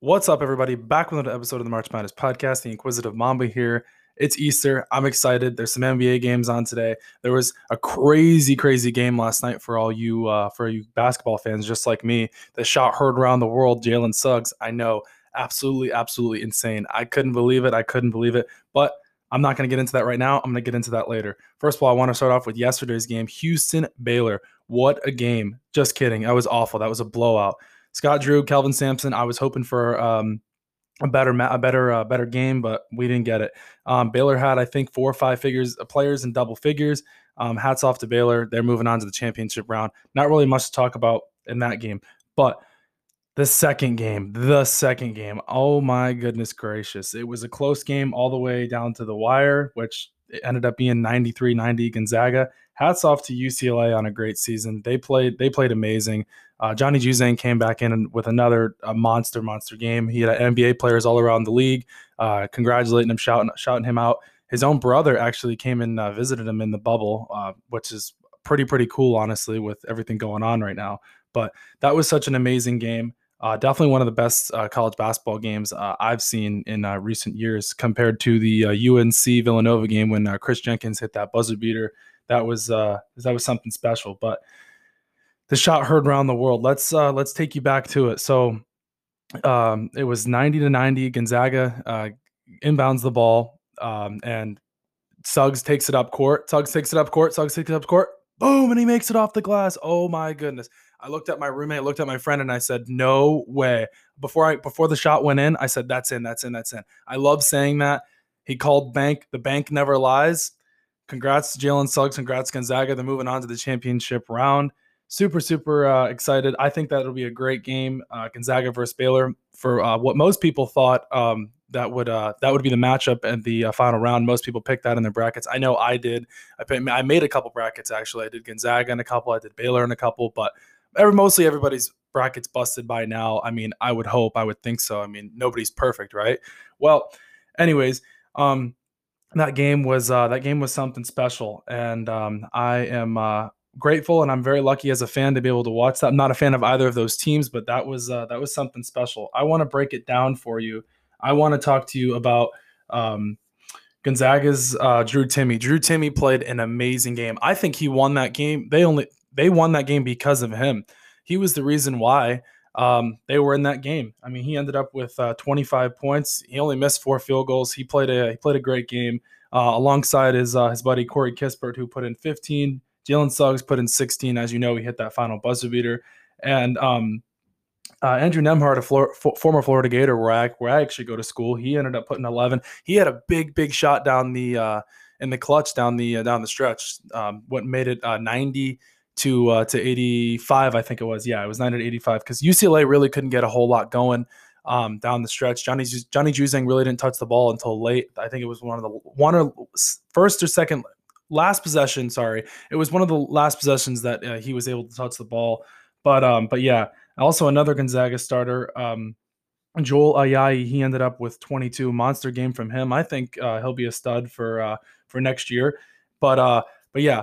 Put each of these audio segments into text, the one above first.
What's up, everybody? Back with another episode of the March Madness podcast. The Inquisitive Mamba here. It's Easter. I'm excited. There's some NBA games on today. There was a crazy, crazy game last night for all you uh, for you basketball fans, just like me. The shot heard around the world. Jalen Suggs. I know, absolutely, absolutely insane. I couldn't believe it. I couldn't believe it. But I'm not going to get into that right now. I'm going to get into that later. First of all, I want to start off with yesterday's game, Houston Baylor. What a game! Just kidding. That was awful. That was a blowout. Scott Drew, Kelvin Sampson. I was hoping for um, a better, a better, uh, better game, but we didn't get it. Um, Baylor had, I think, four or five figures uh, players in double figures. Um, hats off to Baylor. They're moving on to the championship round. Not really much to talk about in that game, but the second game, the second game. Oh my goodness gracious. It was a close game all the way down to the wire, which ended up being 93-90 Gonzaga. Hats off to UCLA on a great season. They played they played amazing. Uh, Johnny Juzang came back in with another monster, monster game. He had NBA players all around the league, uh, congratulating him, shouting, shouting him out. His own brother actually came and uh, visited him in the bubble, uh, which is pretty, pretty cool, honestly, with everything going on right now. But that was such an amazing game. Uh, definitely one of the best uh, college basketball games I've seen in recent years compared to the UNC Villanova game when Kris Jenkins hit that buzzer beater. That was that was something special. But the shot heard around the world. Let's uh, let's take you back to it. So um, it was 90 to 90. Gonzaga uh, inbounds the ball, um, and Suggs takes it up court. Suggs takes it up court. Suggs takes it up court. Boom, and he makes it off the glass. Oh my goodness! I looked at my roommate, looked at my friend, and I said, "No way!" Before I before the shot went in, I said, "That's in. That's in. That's in." I love saying that. He called bank. The bank never lies. Congrats Jalen Suggs. Congrats Gonzaga. They're moving on to the championship round super super uh, excited. I think that it'll be a great game, uh, Gonzaga versus Baylor. For uh, what most people thought um, that would uh, that would be the matchup and the uh, final round. Most people picked that in their brackets. I know I did. I I made a couple brackets actually. I did Gonzaga in a couple. I did Baylor in a couple, but every, mostly everybody's brackets busted by now. I mean, I would hope. I would think so. I mean, nobody's perfect, right? Well, anyways. Um, that game was uh, that game was something special, and um, I am uh, grateful and I'm very lucky as a fan to be able to watch that. I'm not a fan of either of those teams, but that was uh, that was something special. I want to break it down for you. I want to talk to you about um, Gonzaga's uh, Drew Timme. Drew Timme played an amazing game. I think he won that game. They only they won that game because of him. He was the reason why um, they were in that game. I mean, he ended up with uh, 25 points. He only missed four field goals. He played a he played a great game uh, alongside his uh, his buddy Corey Kispert, who put in 15 Jalen Suggs put in 16. As you know, he hit that final buzzer beater. And um, uh, Andrew Nembhard, a Flor- former Florida Gator, where I, where I actually go to school, he ended up putting 11. He had a big, big shot down the uh, in the clutch down the uh, down the stretch. Um, what made it uh, 90 to uh, to 85, I think it was. Yeah, it was 985 because UCLA really couldn't get a whole lot going. Um, down the stretch. Johnny Johnny Juzang really didn't touch the ball until late. I think it was one of the one or first or second last possession. Sorry, it was one of the last possessions that uh, he was able to touch the ball. But um, but yeah, also another Gonzaga starter, um, Joel Ayayi. He ended up with 22 monster game from him. I think uh, he'll be a stud for uh, for next year. But uh, but yeah,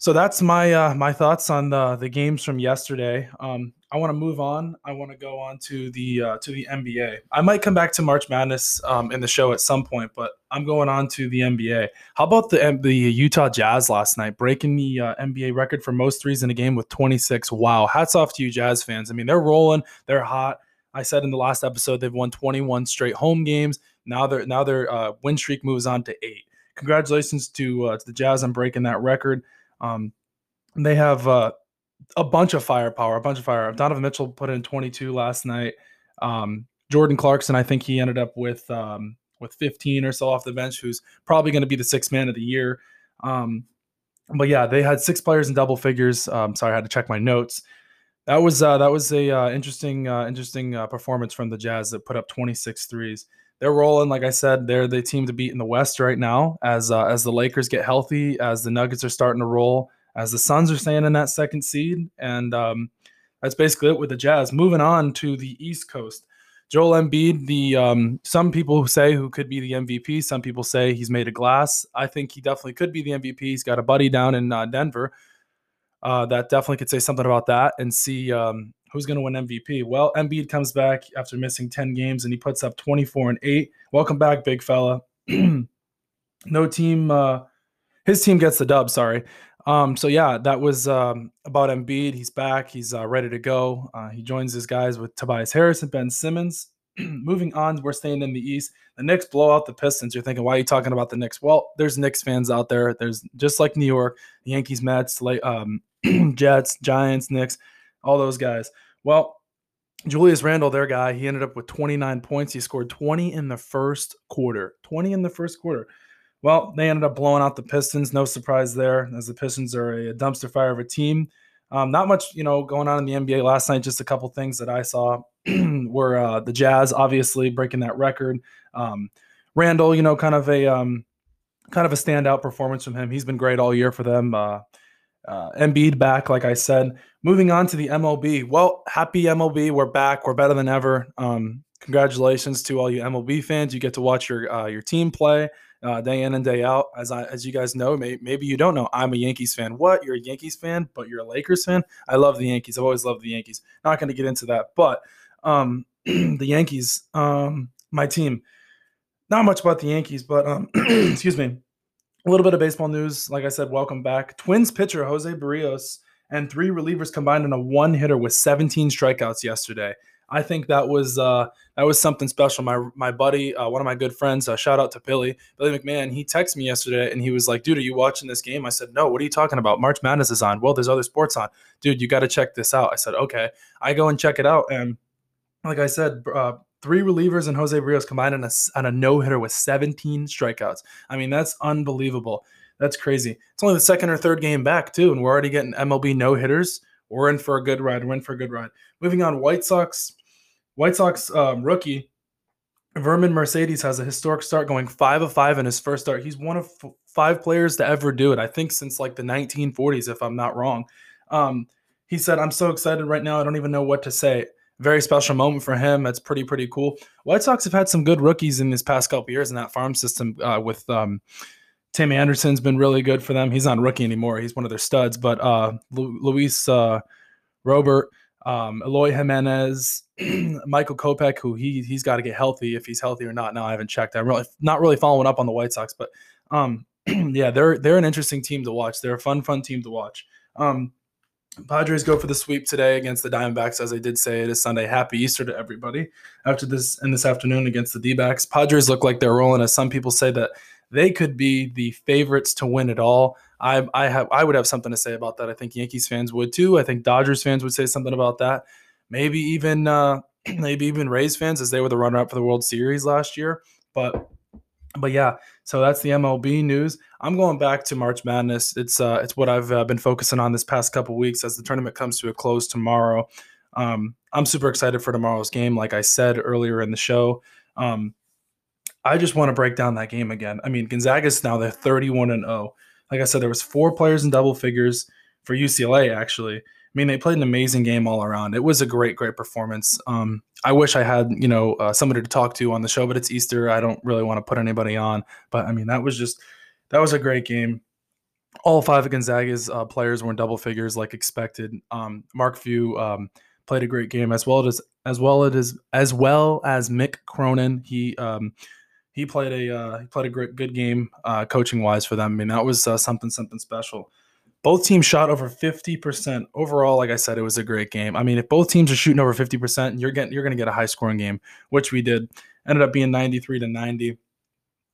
so that's my uh, my thoughts on the the games from yesterday. Um, I want to move on. I want to go on to the uh, to the NBA. I might come back to March Madness um, in the show at some point, but I'm going on to the NBA. How about the the Utah Jazz last night, breaking the uh, NBA record for most threes in a game with 26? Wow, hats off to you, Jazz fans. I mean, they're rolling, they're hot. I said in the last episode they've won 21 straight home games. Now their now their uh, win streak moves on to eight. Congratulations to uh, to the Jazz on breaking that record. Um, they have uh, a bunch of firepower, a bunch of fire. Donovan Mitchell put in 22 last night. Um, Jordan Clarkson, I think he ended up with um, with 15 or so off the bench, who's probably going to be the sixth man of the year. Um, but yeah, they had six players in double figures. Um, sorry, I had to check my notes. That was uh, that was a uh, interesting uh, interesting uh, performance from the Jazz that put up 26 threes. They're rolling, like I said, they're the team to beat in the West right now. As uh, as the Lakers get healthy, as the Nuggets are starting to roll, as the Suns are staying in that second seed. And um, that's basically it with the Jazz. Moving on to the East Coast. Joel Embiid, the um, some people say who could be the MVP. Some people say he's made of glass. I think he definitely could be the MVP. He's got a buddy down in uh, Denver. Uh, that definitely could say something about that and see um, who's going to win MVP. Well, Embiid comes back after missing 10 games and he puts up 24 and 8. Welcome back, big fella. no team, uh, his team gets the dub, sorry. Um, so yeah, that was um, about Embiid. He's back. He's uh, ready to go. Uh, he joins his guys with Tobias Harris and Ben Simmons. Moving on, we're staying in the East. The Knicks blow out the Pistons. You're thinking, why are you talking about the Knicks? Well, there's Knicks fans out there. There's just like New York, the Yankees, Mets, um, Jets, Giants, Knicks, all those guys. Well, Julius Randle, their guy, he ended up with 29 points. He scored 20 in the first quarter. 20 in the first quarter. Well, they ended up blowing out the Pistons. No surprise there, as the Pistons are a dumpster fire of a team. Um, not much, you know, going on in the NBA last night. Just a couple things that I saw were uh, the Jazz, obviously breaking that record. Um, Randle, you know, kind of a um, kind of a standout performance from him. He's been great all year for them. Uh, uh, Embiid back, like I said. Moving on to the MLB. Well, happy MLB. We're back. We're better than ever. Um, congratulations to all you MLB fans. You get to watch your uh, your team play uh, day in and day out. As I, as you guys know, may, maybe you don't know, I'm a Yankees fan. What? You're a Yankees fan, but you're a Lakers fan? I love the Yankees. I've always loved the Yankees. Not going to get into that, but um, the Yankees, um, my team. Not much about the Yankees, but um, excuse me. A little bit of baseball news. Like I said, welcome back. Twins pitcher Jose Berrios and three relievers combined in a one hitter with 17 strikeouts yesterday. I think that was uh, that was something special. My my buddy, uh, one of my good friends, uh, shout out to Billy, Billy McMahon. He texted me yesterday and he was like, "Dude, are you watching this game?" I said, "No." What are you talking about? March Madness is on. Well, there's other sports on, dude. You got to check this out. I said, "Okay." I go and check it out, and like I said, uh, three relievers and Jose Rios combined on a, on a no hitter with 17 strikeouts. I mean, that's unbelievable. That's crazy. It's only the second or third game back too, and we're already getting MLB no hitters. We're in for a good ride. We're in for a good ride. Moving on, White Sox White Sox um, rookie Yermin Mercedes has a historic start, going five of five in his first start. He's one of f- five players to ever do it. I think since like the 1940s, if I'm not wrong. Um, he said, "I'm so excited right now. I don't even know what to say." Very special moment for him. That's pretty pretty cool. White Sox have had some good rookies in this past couple years in that farm system. Uh, with um, Tim Anderson's been really good for them. He's not rookie anymore. He's one of their studs. But uh, Lu- Luis uh, Robert um, Eloy Jimenez, Michael Kopech, who he he's got to get healthy if he's healthy or not. Now I haven't checked. I'm really not really following up on the White Sox, but um, yeah, they're they're an interesting team to watch. They're a fun fun team to watch. Um, Padres go for the sweep today against the Diamondbacks, as I did say. It is Sunday. Happy Easter to everybody. After this and this afternoon against the D-backs, Padres look like they're rolling. As some people say that they could be the favorites to win it all. I I have I would have something to say about that. I think Yankees fans would too. I think Dodgers fans would say something about that. Maybe even uh, maybe even Rays fans, as they were the runner up for the World Series last year. But but yeah, so that's the MLB news. I'm going back to March Madness. It's uh, it's what I've uh, been focusing on this past couple weeks as the tournament comes to a close tomorrow. Um, I'm super excited for tomorrow's game. Like I said earlier in the show, um, I just want to break down that game again. I mean, Gonzaga's now they're 31 and 0. Like I said, there was four players in double figures for UCLA. Actually, I mean, they played an amazing game all around. It was a great, great performance. Um, I wish I had you know uh, somebody to talk to on the show, but it's Easter. I don't really want to put anybody on. But I mean, that was just that was a great game. All five of Gonzaga's uh, players were in double figures, like expected. Um, Mark Few um, played a great game as well as as well as as well as Mick Cronin. He um, he played a uh, he played a great good game uh, coaching wise for them. I mean that was uh, something something special. Both teams shot over fifty percent overall. Like I said, it was a great game. I mean, if both teams are shooting over fifty percent, you're getting you're going to get a high scoring game, which we did. Ended up being ninety three to ninety.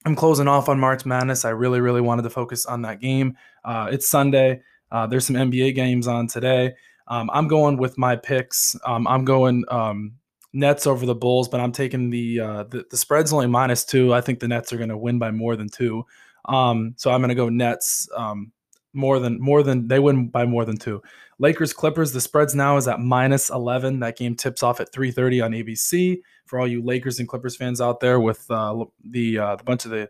I'm closing off on March Madness. I really really wanted to focus on that game. Uh, it's Sunday. Uh, there's some NBA games on today. Um, I'm going with my picks. Um, I'm going um, Nets over the Bulls, but I'm taking the uh, the, the spread's only minus two. I think the Nets are going to win by more than two. Um, so I'm going to go Nets um, more than more than they win by more than two. Lakers Clippers. The spreads now is at minus 11. That game tips off at 3:30 on ABC. For all you Lakers and Clippers fans out there, with uh, the uh, the bunch of the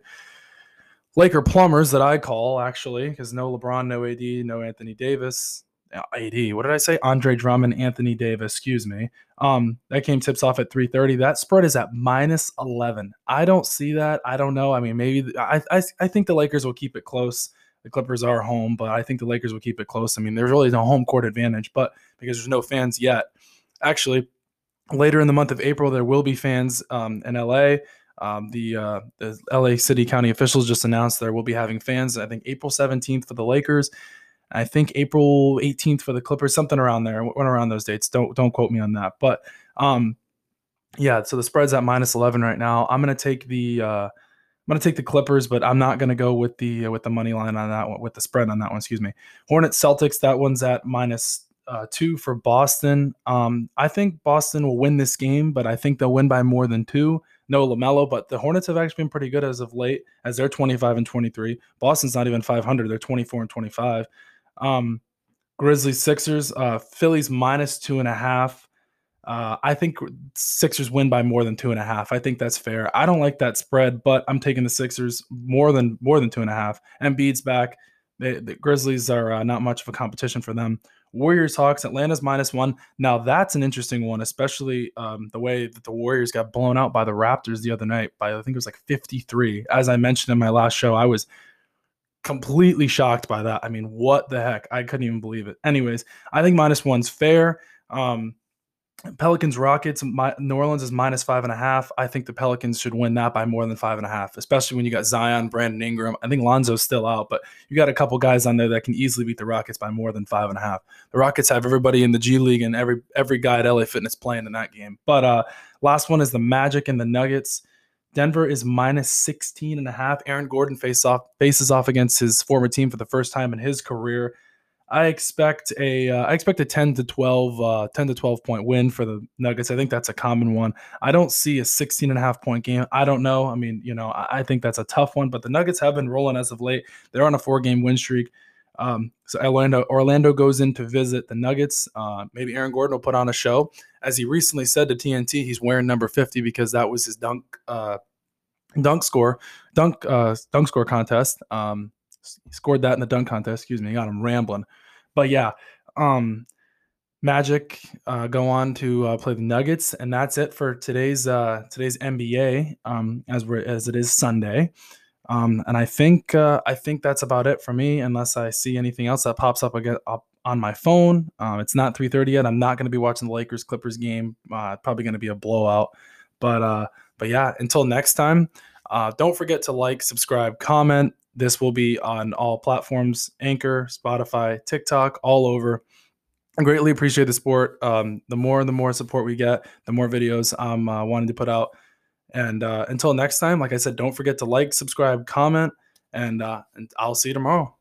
Laker plumbers that I call actually, because no LeBron, no AD, no Anthony Davis. AD. What did I say? Andre Drummond, Anthony Davis. Excuse me. Um, that game tips off at 3:30. That spread is at minus 11. I don't see that. I don't know. I mean, maybe I I, I think the Lakers will keep it close. The Clippers are home, but I think the Lakers will keep it close. I mean, there's really no home court advantage, but because there's no fans yet. Actually, later in the month of April, there will be fans um, in LA. Um, the uh, the LA City County officials just announced there will be having fans. I think April 17th for the Lakers. I think April 18th for the Clippers, something around there. Went around those dates. Don't don't quote me on that. But um, yeah, so the spread's at minus 11 right now. I'm gonna take the uh, I'm gonna take the Clippers, but I'm not gonna go with the uh, with the money line on that one with the spread on that one. Excuse me. Hornets Celtics. That one's at minus uh, two for Boston. Um, I think Boston will win this game, but I think they'll win by more than two. No LaMelo, but the Hornets have actually been pretty good as of late, as they're 25 and 23. Boston's not even 500; they're 24 and 25. Um, Grizzlies Sixers. Uh, Philly's minus two and a half. Uh, I think Sixers win by more than two and a half. I think that's fair. I don't like that spread, but I'm taking the Sixers more than more than two and a half. and Embiid's back. They, the Grizzlies are uh, not much of a competition for them. Warriors Hawks, Atlanta's minus one. Now that's an interesting one, especially um, the way that the Warriors got blown out by the Raptors the other night by I think it was like 53. As I mentioned in my last show, I was completely shocked by that. I mean, what the heck? I couldn't even believe it. Anyways, I think minus one's fair. Um, Pelicans Rockets, my, New Orleans is minus five and a half. I think the Pelicans should win that by more than five and a half, especially when you got Zion, Brandon Ingram. I think Lonzo's still out, but you got a couple guys on there that can easily beat the Rockets by more than five and a half. The Rockets have everybody in the G League and every every guy at LA Fitness playing in that game. But uh last one is the Magic and the Nuggets. Denver is minus 16 and a half. Aaron Gordon face off, faces off against his former team for the first time in his career. I expect a uh, I expect a 10 to 12 uh, 10 to 12 point win for the Nuggets. I think that's a common one. I don't see a 16 and a half point game. I don't know. I mean, you know, I, I think that's a tough one, but the Nuggets have been rolling as of late. They're on a four game win streak. Um, so Orlando Orlando goes in to visit the Nuggets. Uh, maybe Aaron Gordon will put on a show. As he recently said to TNT, he's wearing number 50 because that was his dunk uh, dunk score dunk uh, dunk score contest. Um, scored that in the dunk contest. Excuse me, God, I got him rambling. But yeah, um, Magic uh, go on to uh, play the Nuggets, and that's it for today's uh, today's NBA. Um, as we're as it is Sunday, um, and I think uh, I think that's about it for me, unless I see anything else that pops up again up on my phone. Um, it's not 3:30 yet. I'm not going to be watching the Lakers Clippers game. Uh, probably going to be a blowout. But uh, but yeah, until next time, uh, don't forget to like, subscribe, comment. This will be on all platforms Anchor, Spotify, TikTok, all over. I greatly appreciate the support. Um, the more the more support we get, the more videos I'm uh, wanting to put out. And uh, until next time, like I said, don't forget to like, subscribe, comment, and, uh, and I'll see you tomorrow.